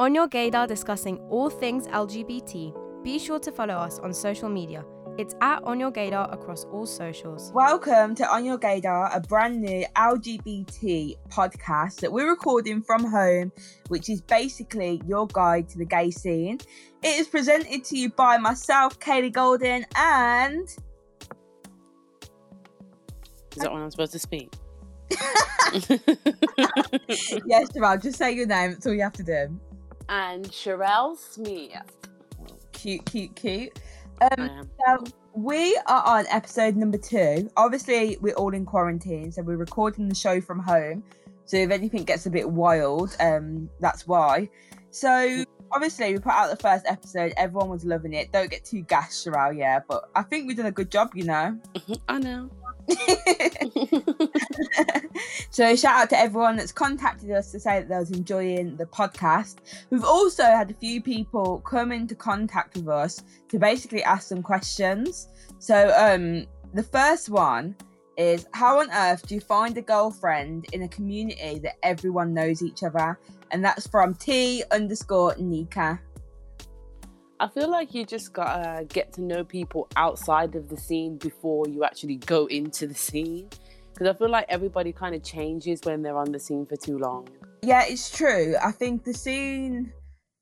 On Your Gaydar discussing all things LGBT. Be sure to follow us on social media. It's at On Your Gaydar across all socials. Welcome to On Your Gaydar, a brand new LGBT podcast that we're recording from home, which is basically your guide to the gay scene. It is presented to you by myself, Kaylee Golden, and. Is that when I'm supposed to speak? yes, Jamal, just say your name. That's all you have to do. And Sherelle Smith. Cute, cute, cute. Um, so we are on episode number two. Obviously, we're all in quarantine, so we're recording the show from home. So if anything gets a bit wild, um, that's why. So obviously, we put out the first episode. Everyone was loving it. Don't get too gassed, Sherelle, yeah. But I think we've done a good job, you know. I know. so shout out to everyone that's contacted us to say that they was enjoying the podcast. We've also had a few people come into contact with us to basically ask some questions. So um the first one is how on earth do you find a girlfriend in a community that everyone knows each other? And that's from T underscore Nika. I feel like you just gotta get to know people outside of the scene before you actually go into the scene. Because I feel like everybody kind of changes when they're on the scene for too long. Yeah, it's true. I think the scene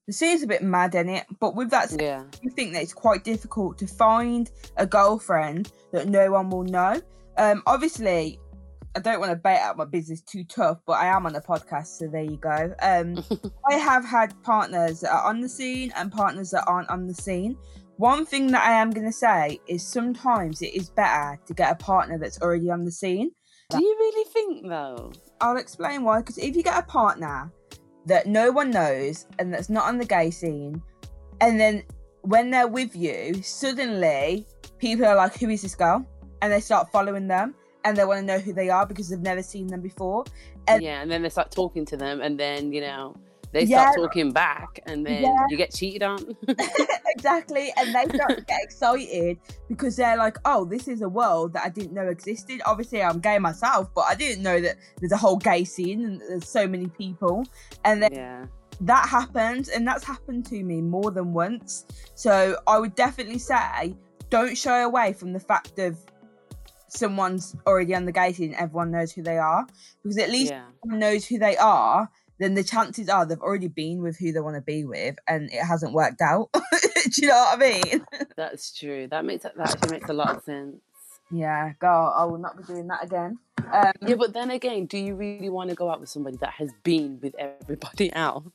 the scene's a bit mad in it, but with that Yeah. you think that it's quite difficult to find a girlfriend that no one will know. Um, obviously, I don't want to bait out my business too tough, but I am on a podcast, so there you go. Um, I have had partners that are on the scene and partners that aren't on the scene. One thing that I am going to say is sometimes it is better to get a partner that's already on the scene. Do you really think though? I'll explain why. Because if you get a partner that no one knows and that's not on the gay scene, and then when they're with you, suddenly people are like, "Who is this girl?" and they start following them, and they want to know who they are because they've never seen them before. And- yeah, and then they start talking to them, and then you know they Yeah. start talking back, and then Yeah. you get cheated on. exactly, and they start to get excited because they're like, "Oh, this is a world that I didn't know existed." Obviously, I'm gay myself, but I didn't know that there's a whole gay scene and there's so many people, and then yeah. that happens and that's happened to me more than once so i would definitely say don't shy away from the fact of someone's already on the gate and everyone knows who they are because at least Yeah. knows who they are then the chances are they've already been with who they want to be with and it hasn't worked out do you know what i mean That's true. That makes that actually makes a lot of sense. yeah girl i will not be doing that again um, Yeah, but then again, do you really want to go out with somebody that has been with everybody else?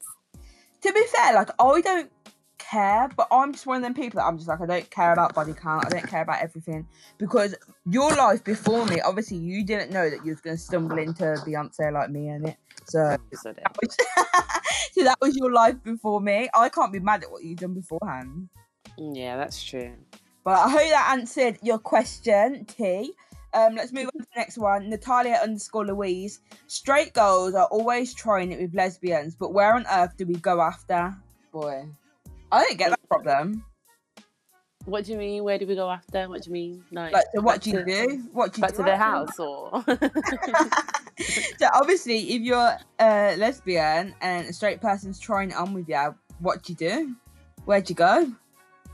to be fair, like I don't care, but I'm just one of them people that I'm just like I don't care about body count, I don't care about everything because your life before me, obviously you didn't know that you was gonna stumble into Beyonce like me and it. So So that was, so that was your life before me. I can't be mad at what you've done beforehand. Yeah, that's true. But I hope that answered your question, T. Um, let's move on to the next one. Natalia underscore Louise. Straight girls are always trying it with lesbians, but where on earth do we go after? Boy, I don't get that problem. What do you mean? Where do we go after? What do you mean? Like, Like, so what do you to- do? What do you do? Back do to their house, or so obviously, if you're a lesbian and a straight person's trying on with you, what do you do? Where'd you go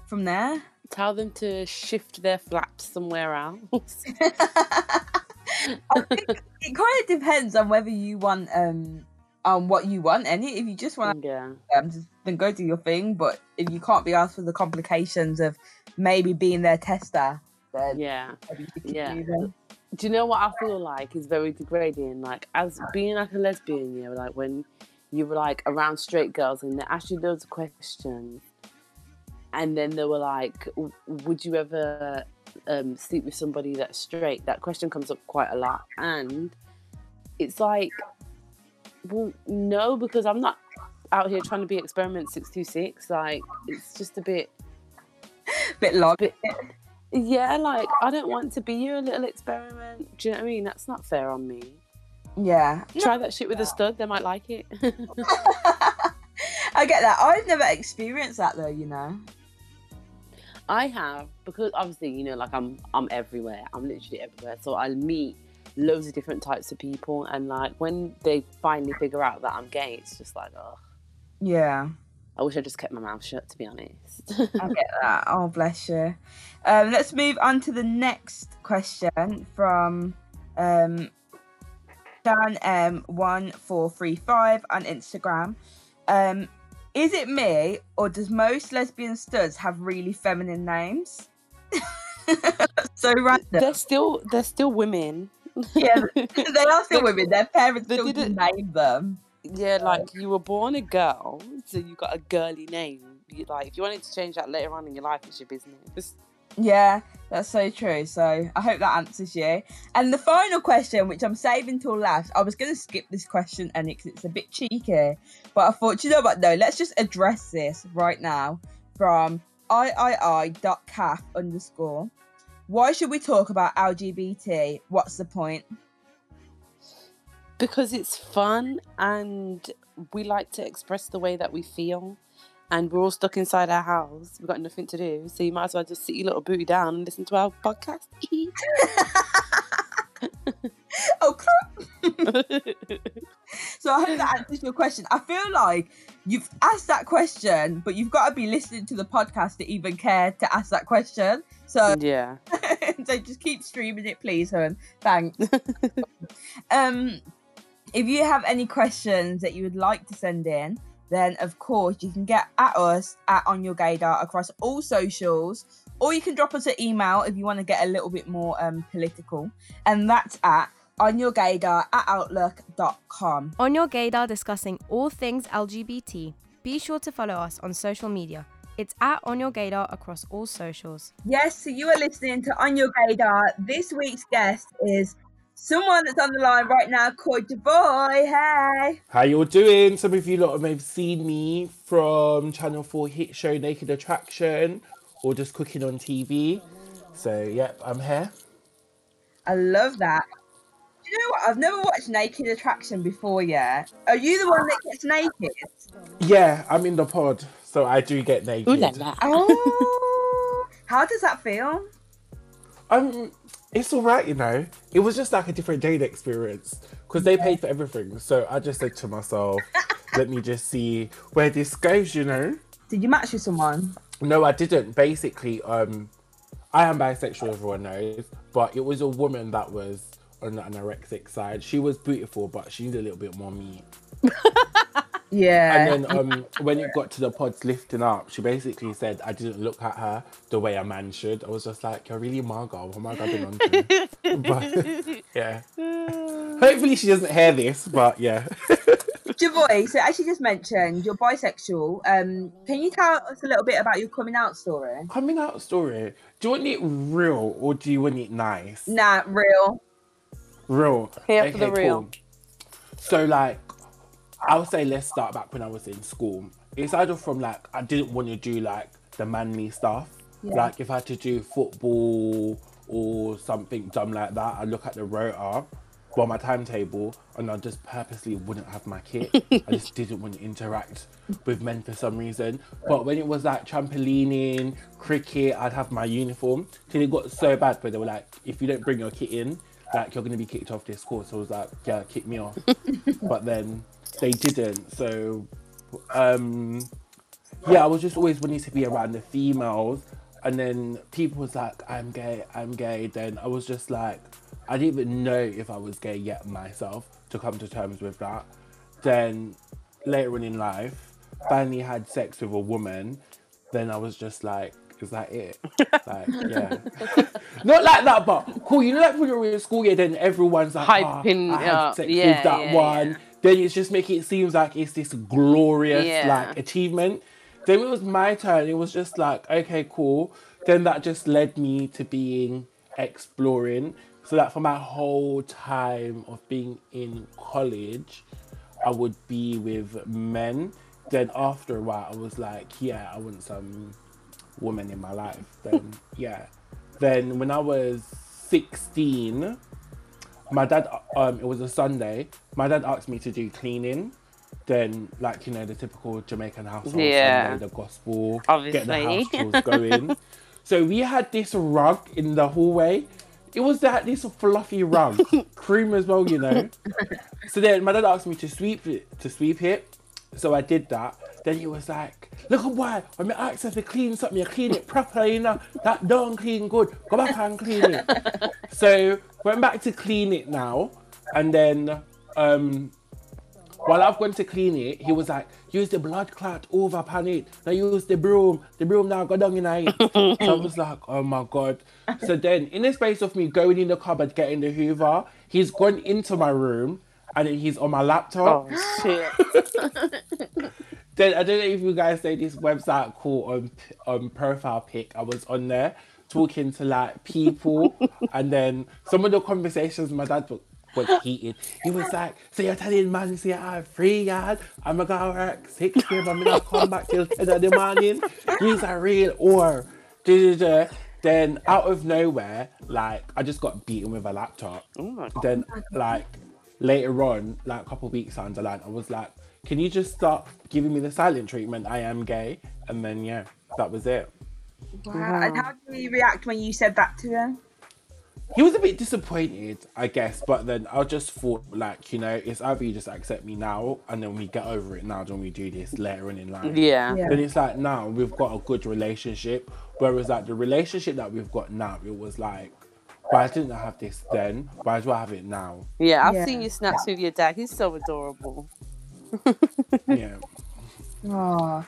from there? tell them to shift their flaps somewhere else. I think it kind of depends on whether you want um on what you want. Any if you just want yeah, um, then go do your thing. But if you can't be asked for the complications of maybe being their tester, then yeah. maybe you can Yeah. do. Do you know what I feel like is very degrading? Like as being like a lesbian, you know, like when you were like around straight girls and they asked you loads of questions, and then they were like, "Would you ever um, sleep with somebody that's straight?" That question comes up quite a lot, and it's like, well, no, because I'm not out here trying to be experiment six two six. Like it's just a bit bit long. Bit- yeah, like I don't want to be your little experiment. Do you know what I mean? That's not fair on me. Yeah. Try that shit with a stud, they might like it. I get that. I've never experienced that though, you know. I have because obviously, you know, like I'm I'm everywhere. I'm literally everywhere. So I'll meet loads of different types of people and like when they finally figure out that I'm gay, it's just like, oh Yeah. I wish I just kept my mouth shut, to be honest. I get that. Oh, bless you. Um, let's move on to the next question from um, Dan M one four three five on Instagram. Um, is it me or does most lesbian studs have really feminine names? so random. they're still they're still women. Yeah, they are still women. Their parents They still didn't- name them. Yeah, like you were born a girl, so you got a girly name. You, like if you wanted to change that later on in your life, it's your business. Yeah, that's so true. So I hope that answers you. And the final question, which I'm saving till last, I was going to skip this question, and because it's a bit cheeky, but I thought, you know what? No, let's just address this right now from iii.caf underscore. Why should we talk about LGBT? What's the point? Because it's fun and we like to express the way that we feel. And we're all stuck inside our house. We've got nothing to do. So you might as well just sit your little booty down and listen to our podcast. Oh. So I hope that answers your question. I feel like you've asked that question, but you've got to be listening to the podcast to even care to ask that question. So, yeah. so just keep streaming it, please, hon. Thanks. um, if you have any questions that you would like to send in, then of course you can get at us at on your gaydar across all socials, or you can drop us an email if you want to get a little bit more um political, and that's at on your gaydar at outlook.com. On your gaydar discussing all things LGBT. Be sure to follow us on social media. It's at On Your Gaydar across all socials. Yes, so you are listening to On Your Gaydar. This week's guest is someone that's on the line right now called Boy. Hey. How you all doing? Some of you lot may have seen me from Channel 4 hit show Naked Attraction or just cooking on TV. So, yep, I'm here. I love that. Do you know what? I've never watched Naked Attraction before, yeah. Are you the one that gets naked? Yeah, I'm in the pod, so I do get naked. Ooh la la. Oh. How does that feel? Um, it's all right, you know. It was just like a different date experience because they paid for everything. So I just said to myself, let me just see where this goes, you know. Did you match with someone? No, I didn't. Basically, um, I am bisexual, everyone knows, but it was a woman that was on the anorexic side. She was beautiful, but she needed a little bit more meat. Yeah. And then um, when it got to the pods lifting up, she basically said I didn't look at her the way a man should. I was just like, you're really Margot. What am I going on to? But yeah. Hopefully she doesn't hear this, but yeah. Javoy, so as you just mentioned, you're bisexual. Um, can you tell us a little bit about your coming out story? Coming out story. Do you want it real or do you want it nice? Nah, real. Real. Here for the real. So like, I would say let's start back when I was in school. It's either from like I didn't want to do like the manly stuff. Yeah. Like if I had to do football or something dumb like that, I look at the rota, well my timetable, and I just purposely wouldn't have my kit. I just didn't want to interact with men for some reason. But when it was like trampolining, cricket, I'd have my uniform. Till it got so bad where they were like, if you don't bring your kit in, like you're gonna be kicked off this course. So I was like, yeah, kick me off. but then they didn't. So um yeah, I was just always wanting to be around the females. And then people was like, I'm gay, I'm gay. Then I was just like, I didn't even know if I was gay yet myself to come to terms with that. Then later on in life, finally had sex with a woman. Then I was just like, is that it? Like, yeah. Not like that, but cool. You know, like when you're in school, yeah, then everyone's like, Hyping oh, I had sex Yeah, with that yeah, one. yeah. Then it's just making it seems like it's this glorious Yeah. like achievement. Then it was my turn. It was just like, okay, cool. Then that just led me to being exploring. So that for my whole time of being in college, I would be with men. Then after a while, I was like, yeah, I want some woman in my life. Then yeah. Then when I was 16, my dad um it was a Sunday. My dad asked me to do cleaning. Then like you know the typical Jamaican household Yeah. Sunday, the gospel, get the house going. so we had this rug in the hallway. It was that this fluffy rug, cream as well, you know. So then my dad asked me to sweep it, to sweep it. So I did that. then he was like, look at why, when I ask to clean something, you clean it properly, you know, that don't clean good, go back and clean it. so went back to clean it now, and then um while I've gone to clean it, he was like, use the blood clot over pan it. Now use the broom. The broom now go down in it. so I was like, oh my god. So then in the space of me going in the cupboard, getting the Hoover, he's gone into my room and then he's on my laptop. Oh shit. Then I don't know if you guys know this website called um, P- um Profile Pic. I was on there talking to like people, and then some of the conversations my dad was, was heated. He was like, "So you're telling man, say I have free yard? I'm gonna go work six p.m. I'm gonna come back till ten in the morning." He's a real or. Then out of nowhere, like I just got beaten with a laptop. Oh. Then like later on, like a couple weeks down the line, I was like, "Can you just stop giving me the silent treatment? I am gay." And then yeah, that was it. Wow. And how did he react when you said that to him? He was a bit disappointed, I guess, but then I just thought, like, you know, it's either you just accept me now and then we get over it now, then we do this later on in life. Yeah. Yeah. Then it's like now we've got a good relationship, whereas like the relationship that we've got now, it was like, why didn't I have this then? Why do I have it now? Yeah, I've Yeah. seen your snaps with your dad. He's so adorable. Yeah. Oh,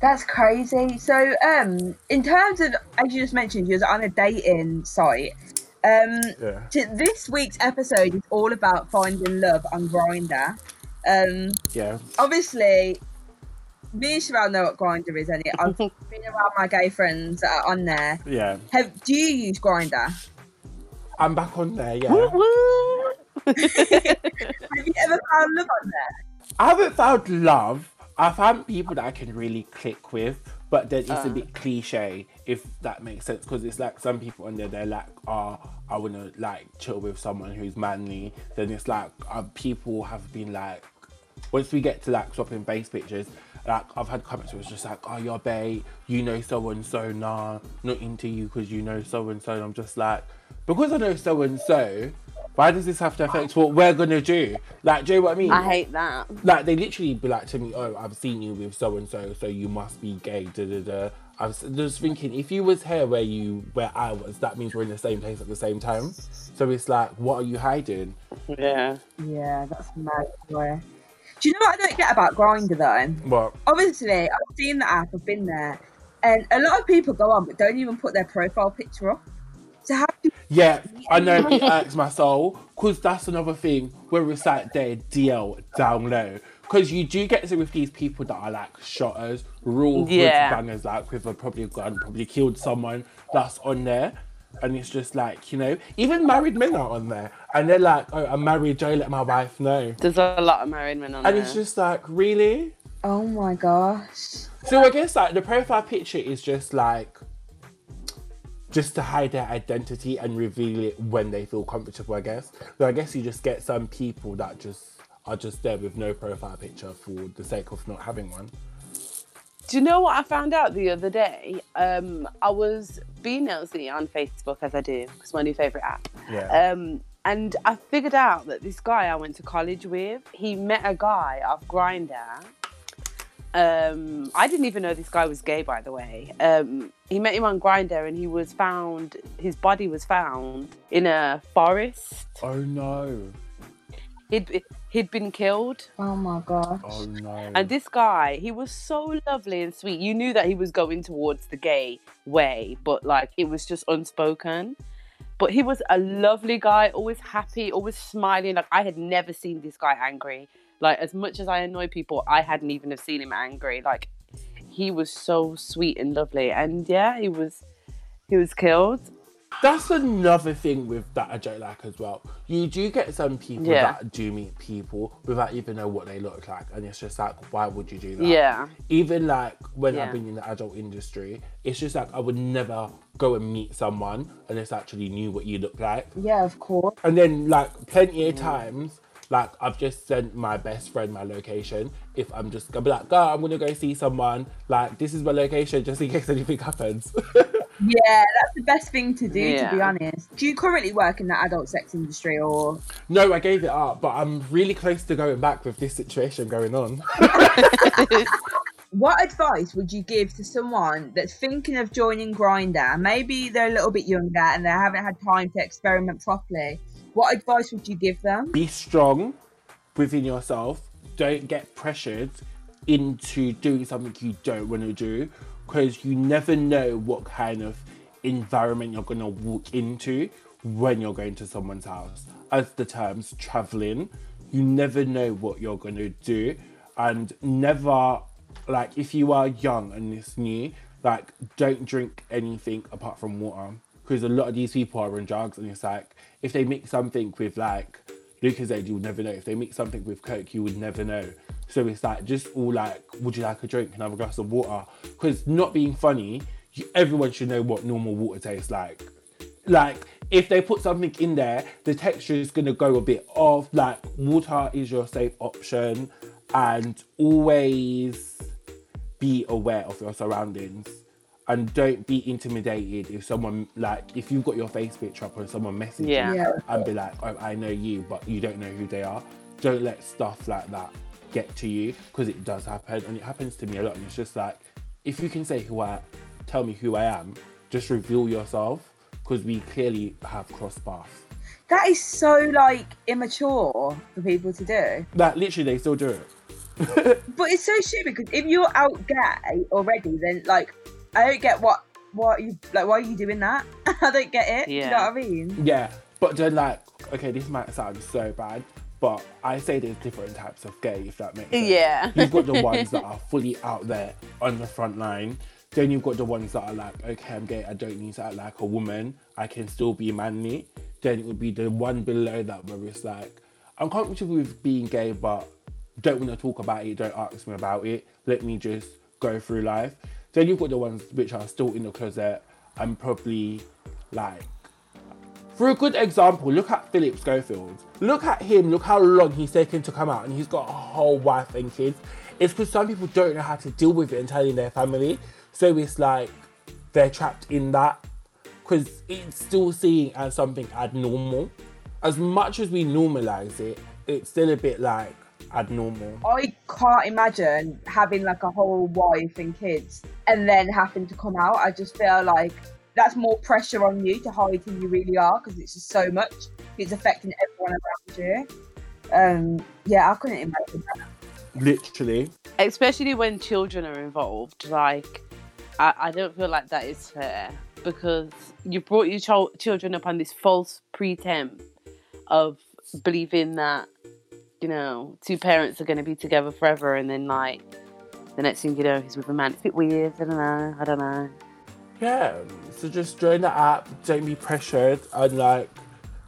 that's crazy. So, um, in terms of, as you just mentioned, you're on a dating site. Um, Yeah. t- this week's episode is all about finding love on Grindr. Um, Yeah. obviously, me and Sherelle know what Grindr is, and I've been around my gay friends that are on there. Yeah. Have do you use Grindr? I'm back on there, yeah. Woo woo. Have you ever found love on there? I haven't found love. I found people that I can really click with, but then it's a Uh. bit cliche if that makes sense. Because it's like some people on there, they're like, "Oh, I want to like chill with someone who's manly." Then it's like uh, people have been like, once we get to like swapping face pictures, like I've had comments where it's just like, "Oh, you're bae, you know so and so, nah, not into you because you know so and so." I'm just like, because I know so and so. Why does this have to affect what we're gonna do? Like, do you know what I mean? I hate that. like they literally be like to me, "Oh, I've seen you with so and so, so you must be gay." Da da da. I was just thinking, if you was here where you where I was, that means we're in the same place at the same time. So it's like, what are you hiding? Yeah. Yeah, that's mad. Boy. Do you know what I don't get about Grindr though? What? obviously I've seen the app, I've been there, and a lot of people go on but don't even put their profile picture up. So how do Yeah, I know it irks my soul because that's another thing where it's like their DL down low. Because you do get to with these people that are like shotters, real hood Yeah. bangers, like with a probably gun, probably killed someone that's on there. And it's just like, you know, even married men are on there. And they're like, oh, I'm married, Joe, let my wife know. There's a lot of married men on And there. And it's just like, really? Oh my gosh. So I guess like the profile picture is just like just to hide their identity and reveal it when they feel comfortable, I guess. So I guess you just get some people that just are just there with no profile picture for the sake of not having one. Do you know what I found out the other day? Um, I was being nosy on Facebook as I do, it's my new favourite app. Yeah. Um, and I figured out that this guy I went to college with, he met a guy off Grindr. Um, I didn't even know this guy was gay, by the way. Um, he met him on Grindr, and he was found. His body was found in a forest. oh no. He'd he'd been killed. Oh my gosh. Oh no. And this guy, he was so lovely and sweet. You knew that he was going towards the gay way, but like it was just unspoken. But he was a lovely guy, always happy, always smiling. Like I had never seen this guy angry. Like as much as I annoy people, I hadn't even have seen him angry. Like he was so sweet and lovely. And yeah, he was he was killed. That's another thing with that I don't like as well. You do get some people Yeah. that do meet people without even know what they look like, and it's just like, why would you do that? Yeah. Even like when Yeah. I've been in the adult industry, it's just like I would never go and meet someone unless I actually knew what you look like. Yeah, of course. And then like plenty of mm. times, like I've just sent my best friend my location. If I'm just gonna be like, girl, I'm gonna go see someone. Like this is my location, just in case anything happens. Yeah, that's the best thing to do, to be honest. Do you currently work in the adult sex industry or? no, I gave it up, but I'm really close to going back with this situation going on. What advice would you give to someone that's thinking of joining Grindr? Maybe they're a little bit younger and they haven't had time to experiment properly. What advice would you give them? Be strong within yourself. Don't get pressured into doing something you don't want to do because you never know what kind of environment you're going to walk into when you're going to someone's house. As the terms traveling, you never know what you're going to do and never like if you are young and it's new like don't drink anything apart from water because a lot of these people are on drugs and it's like if they mix something with like Lucozade you would never know. If they mix something with coke you would never know. So it's like just all like would you like a drink? And have a glass of water? Because not being funny you, everyone should know what normal water tastes like. Like if they put something in there the texture is going to go a bit off. Like water is your safe option and always be aware of your surroundings and don't be intimidated if someone like if you've got your face picture up and someone messages Yeah. Yeah. and be like oh, i know you but you don't know who they are don't let stuff like that get to you because it does happen and it happens to me a lot and it's just like if you can say who i tell me who i am just reveal yourself because we clearly have crossed paths That is so like immature for people to do. like literally they still do it But it's so stupid because if you're out gay already, then like I don't get what what you like. Why are you doing that? I don't get it. Yeah. Do you know what I mean? Yeah, but then like, okay, this might sound so bad, but I say there's different types of gay, if that makes sense. Yeah. You've got the ones that are fully out there on the front line. Then you've got the ones that are like, okay, I'm gay, I don't need to act like a woman, I can still be manly. Then it would be the one below that where it's like, I'm comfortable with being gay, but don't want to talk about it, don't ask me about it, let me just go through life. Then you've got the ones which are still in the closet and probably like for a good example, look at Philip Schofield. Look at him, look how long he's taken to come out, and he's got a whole wife and kids. It's because some people don't know how to deal with it and telling their family. So it's like they're trapped in that because it's still seen as something abnormal. As much as we normalize it, it's still a bit like abnormal. I can't imagine having like a whole wife and kids and then having to come out. I just feel like that's more pressure on you to hide who you really are because it's just so much. It's affecting everyone around you. Um, yeah, I couldn't imagine that. Literally. especially when children are involved like I, I don't feel like that is fair because you brought your chil- children up on this false pretense of believing that you know two parents are going to be together forever and then like the next thing you know he's with a man it's a bit weird i don't know i don't know Yeah, so just join the app, don't be pressured, and like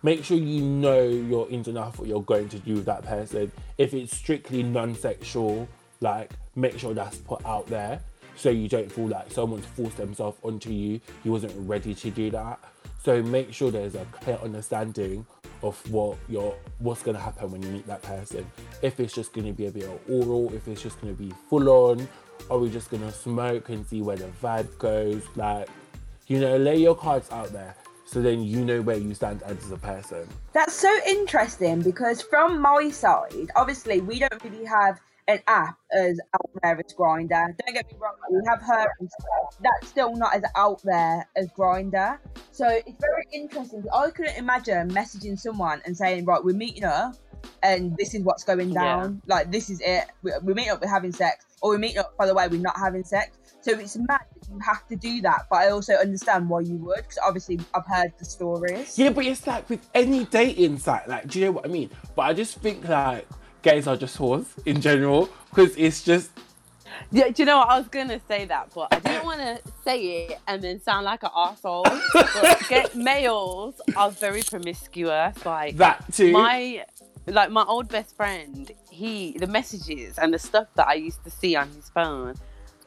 make sure you know you're into enough what you're going to do with that person. If it's strictly non sexual, like make sure that's put out there so you don't feel like someone's forced themselves onto you, you wasn't ready to do that. So make sure there's a clear understanding of what your what's gonna happen when you meet that person. If it's just gonna be a bit of oral, if it's just gonna be full on, are we just gonna smoke and see where the vibe goes? Like, you know, lay your cards out there so then you know where you stand as a person. That's so interesting because from my side, obviously we don't really have an app as out there as Grindr. Don't get me wrong, we have her and stuff. That's still not as out there as Grindr. So it's very interesting. I couldn't imagine messaging someone and saying, right, we're meeting up and this is what's going down. Like this is it. We- We're meeting up, we're having sex. Or we're meeting up, by the way, we're not having sex. So it's mad that you have to do that. But I also understand why you would, because obviously I've heard the stories. Yeah, but it's like with any dating site, like, do you know what I mean? But I just think like gays are just whores in general because it's just yeah do you know what? I was gonna say that but i didn't want to say it and then sound like an asshole but get males are very promiscuous like that too. my like my old best friend he the messages and the stuff that i used to see on his phone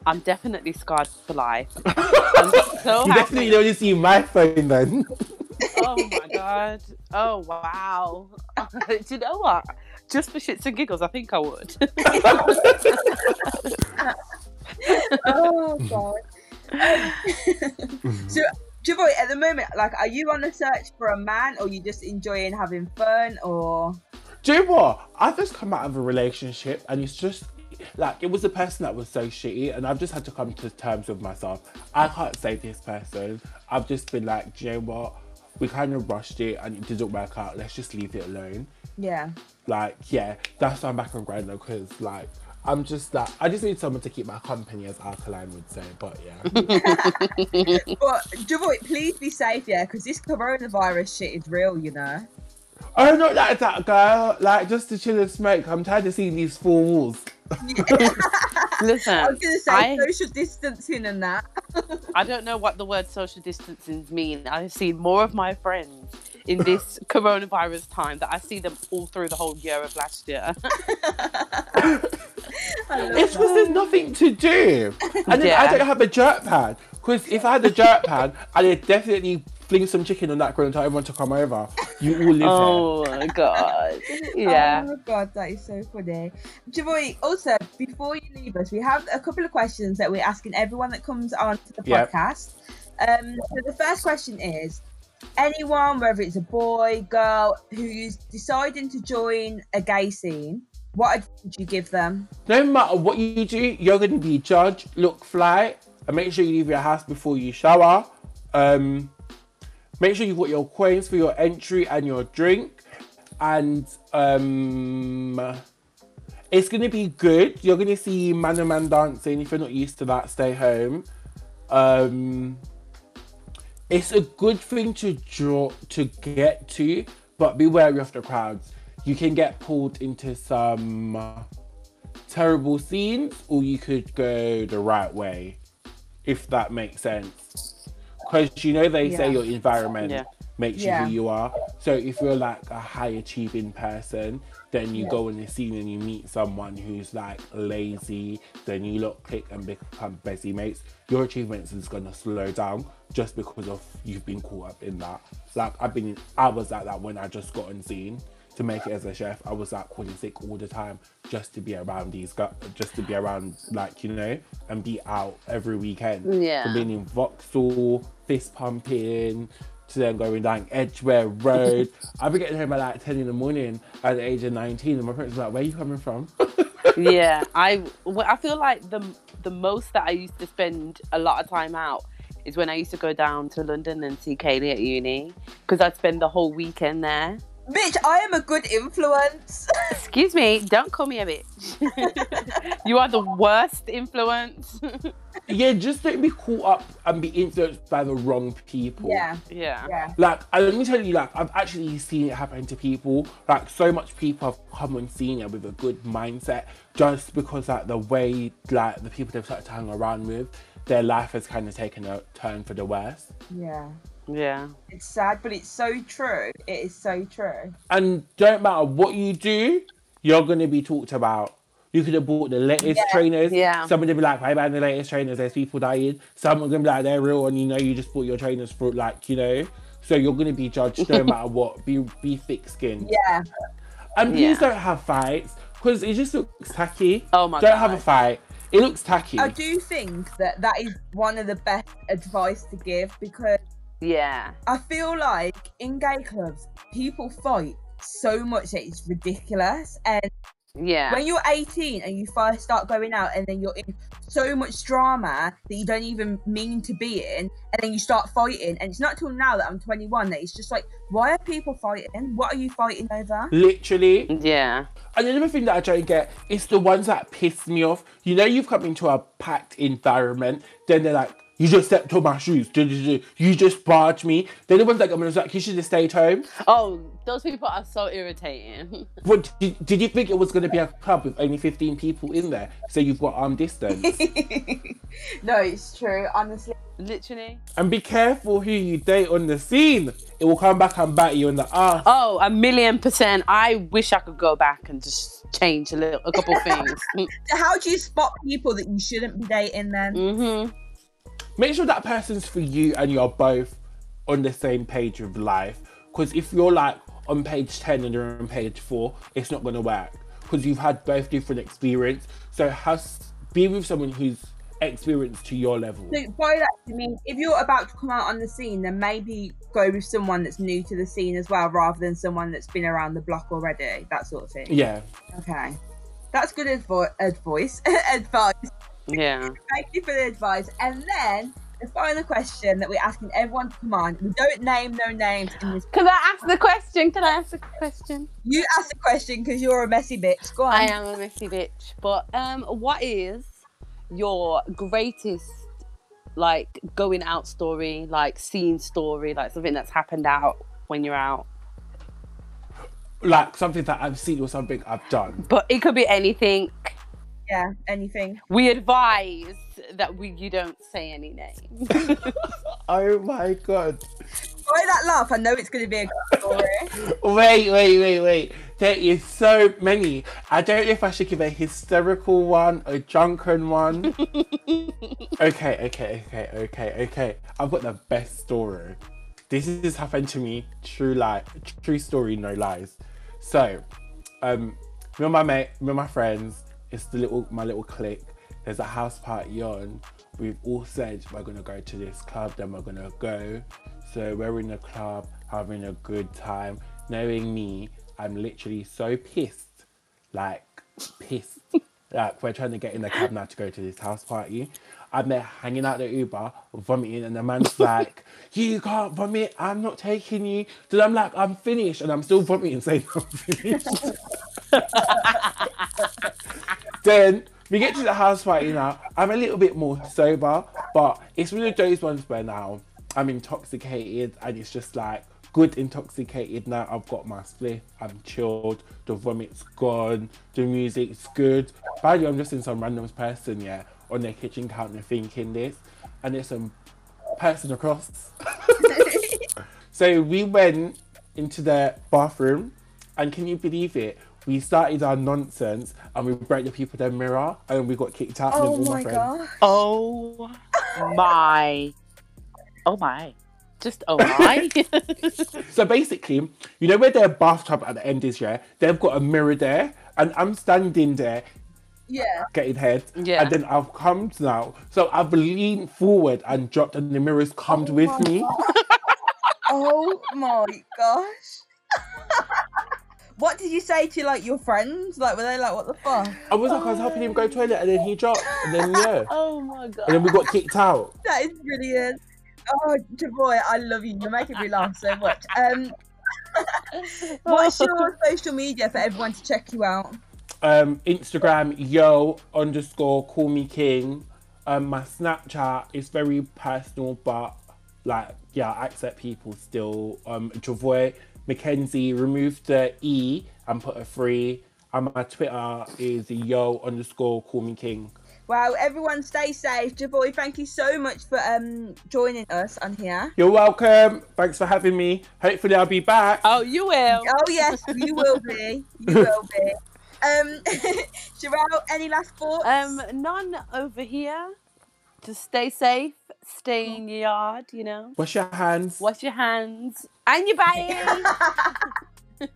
i'm definitely scarred for life. I'm so you happy. definitely don't just see my phone then. oh my god. Oh wow. Do you know what? Just for shits and giggles i think i would oh god. Mm-hmm. so, Javoy, at the moment, like, are you on the search for a man, or you just enjoying having fun, or Do you know what? I've just come out of a relationship and it's just like it was a person that was so shitty, and I've just had to come to terms with myself. I can't save this person. I've just been like, do you know what? We kind of rushed it and it didn't work out. Let's just leave it alone. Yeah. Like, yeah, that's why I'm back on grind now because like I'm just that I just need someone to keep my company, as Alkaline would say. But yeah, But Javoy, please be safe, yeah, because this coronavirus shit is real, you know. oh not like that, girl. Like just to chill and smoke. I'm tired of seeing these four walls. Listen, I was gonna say I- social distancing and that. I don't know what the word social distancing mean. I've seen more of my friends in this coronavirus time that I see them all through the whole year of last year. I It's because there's nothing to do, and then I don't have a jerk pad. Because if I had a jerk pad, I'd definitely fling some chicken on that grill and tell everyone to come over. You all live here. oh my god. Yeah. Oh my god, that is so funny. Javoy, also, before you leave us, we have a couple of questions that we're asking everyone that comes on to the Yep. podcast. Um, so the first question is anyone, whether it's a boy, girl, who's deciding to join a gay scene, what advice would you give them? No matter what you do, you're going to be judged, look fly, and make sure you leave your house before you shower. Um, make sure you've got your coins for your entry and your drink. And um, it's going to be good. You're going to see man and man dancing. If you're not used to that, stay home. Um, it's a good thing to draw to get to, but be wary of the crowds. You can get pulled into some terrible scenes, or you could go the right way, if that makes sense. Because you know they say your environment Yeah. makes you Yeah. who you are. So if you're like a high achieving person, then you Yeah. go in the scene and you meet someone who's like lazy, then you look click and become bestie mates. Your achievements is gonna slow down just because of you've been caught up in that. Like I've been, I was like that when I just got on scene to make it as a chef. I was like calling sick all the time just to be around these guys, just to be around like you know, and be out every weekend. Yeah. From being in Vauxhall, fist pumping, to then going down Edgware Road. I've be getting home at like 10 in the morning at the age of 19, and my parents were like, Where are you coming from? yeah, I well, I feel like the the most that I used to spend a lot of time out is when I used to go down to London and see Kaylee at uni because I'd spend the whole weekend there. Bitch, I am a good influence. Excuse me, don't call me a bitch. you are the worst influence. yeah, just don't be caught up and be influenced by the wrong people. yeah, yeah. yeah. Like, and let me tell you, like, I've actually seen it happen to people. Like, so much people have come on seen it with a good mindset just because, like, the way, like, the people they've started to hang around with, their life has kind of taken a turn for the worse. Yeah. Yeah. It's sad, but it's so true. It is so true. And don't matter what you do, you're going to be talked about. You could have bought the latest Yeah. trainers. Yeah. Someone would be like, why buy the latest trainers? There's people dying. Someone's going to be like, they're real. And you know, you just bought your trainers for, like, you know. So you're going to be judged no matter what. Be be thick skinned. Yeah. And please Yeah. don't have fights because it just looks tacky. Oh my don't god. have a fight. It looks tacky. I do think that that is one of the best advice to give because Yeah. I feel like in gay clubs, people fight so much that it's ridiculous. And Yeah. when you're 18 and you first start going out, and then you're in so much drama that you don't even mean to be in, and then you start fighting, and it's not till now that I'm 21 that it's just like, why are people fighting? What are you fighting over? Literally. Yeah. And another thing that I don't get is the ones that piss me off. You know, you've come into a packed environment, then they're like, you just stepped on my shoes. You just barged me. They're the ones that come and it's like, you should have stayed home. Oh, those people are so irritating. What, did, did you think it was going to be a club with only 15 people in there? So you've got arm distance. no, it's true, honestly. Literally. and be careful who you date on the scene. It will come back and bite you in the ass. Oh, a million percent. I wish I could go back and just change a little, a couple things. How do you spot people that you shouldn't be dating then? hmm make sure that person's for you and you're both on the same page of life. Because if you're like on page 10 and you're on page 4, it's not going to work. Because you've had both different experience. So has, be with someone who's experienced to your level. So by that you mean if you're about to come out on the scene, then maybe go with someone that's new to the scene as well, rather than someone that's been around the block already. That sort of thing. Yeah. Okay, That's good advo- advice. advice. Yeah. Thank you for the advice. And then the final question that we're asking everyone to come on. We don't name no names in this. Can I ask the question? Can I ask the question? You ask the question because you're a messy bitch. Go on. I am a messy bitch. But um, what is your greatest like going out story, like scene story, like something that's happened out when you're out? Like something that I've seen or something I've done. But it could be anything. Yeah, anything. We advise that we you don't say any names. Oh my god. Why that laugh? I know it's going to be a good story. Wait, wait, wait, wait. There is so many. I don't know if I should give a hysterical one, a drunken one. okay, okay, okay, okay, okay. I've got the best story. This has happened to me. True lie, true story, no lies. So, um, me and my mate, me and my friends, it's the little my little clique. There's a house party on. We've all said we're gonna go to this club, then we're gonna go. So we're in the club having a good time. Knowing me, I'm literally so pissed, like pissed. like we're trying to get in the cab now to go to this house party. I'm there hanging out the Uber, vomiting, and the man's like, "You can't vomit. I'm not taking you." So I'm like, "I'm finished," and I'm still vomiting, saying I'm finished. then we get to the house party now. I'm a little bit more sober, but it's one of those ones where now I'm intoxicated and it's just like good intoxicated now. I've got my split, I'm chilled, the vomit's gone, the music's good. By the way, I'm just in some random person, yeah, on their kitchen counter thinking this, and there's some person across. so we went into the bathroom, and can you believe it? We started our nonsense and we broke the people their mirror and we got kicked out. Oh all my friends- god. Oh my. Oh my. Just oh my. So basically, you know where their bathtub at the end is, yeah? They've got a mirror there, and I'm standing there Yeah. getting head. Yeah. And then I've come now. So I've leaned forward and dropped, and the mirror's come Oh with me. Oh my gosh. What did you say to like your friends? Like, were they like, what the fuck? I was like, I was helping him go to the toilet, and then he dropped, and then yeah. oh my god. And then we got kicked out. That is brilliant. Oh, boy, I love you. You're making me laugh so much. Um, what's your social media for everyone to check you out? Um, Instagram, yo underscore call me king. Um, my Snapchat is very personal, but like, yeah, I accept people still. Um, Javoy Mackenzie, remove the E and put a three. And my Twitter is yo underscore call me king. Wow, everyone stay safe. Javoy, thank you so much for um joining us on here. You're welcome. Thanks for having me. Hopefully, I'll be back. Oh, you will. Oh yes, you will be. You will be. Um, Sherelle, any last thoughts? Um, none over here. Just stay safe. Stay in your yard. You know. Wash your hands. Wash your hands and your body. um,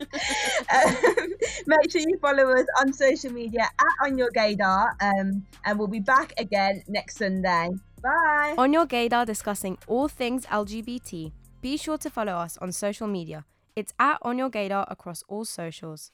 make sure you follow us on social media at On Your Gaydar, um, and we'll be back again next Sunday. Bye. On Your Gaydar discussing all things LGBT. Be sure to follow us on social media. It's at On Your Gaydar across all socials.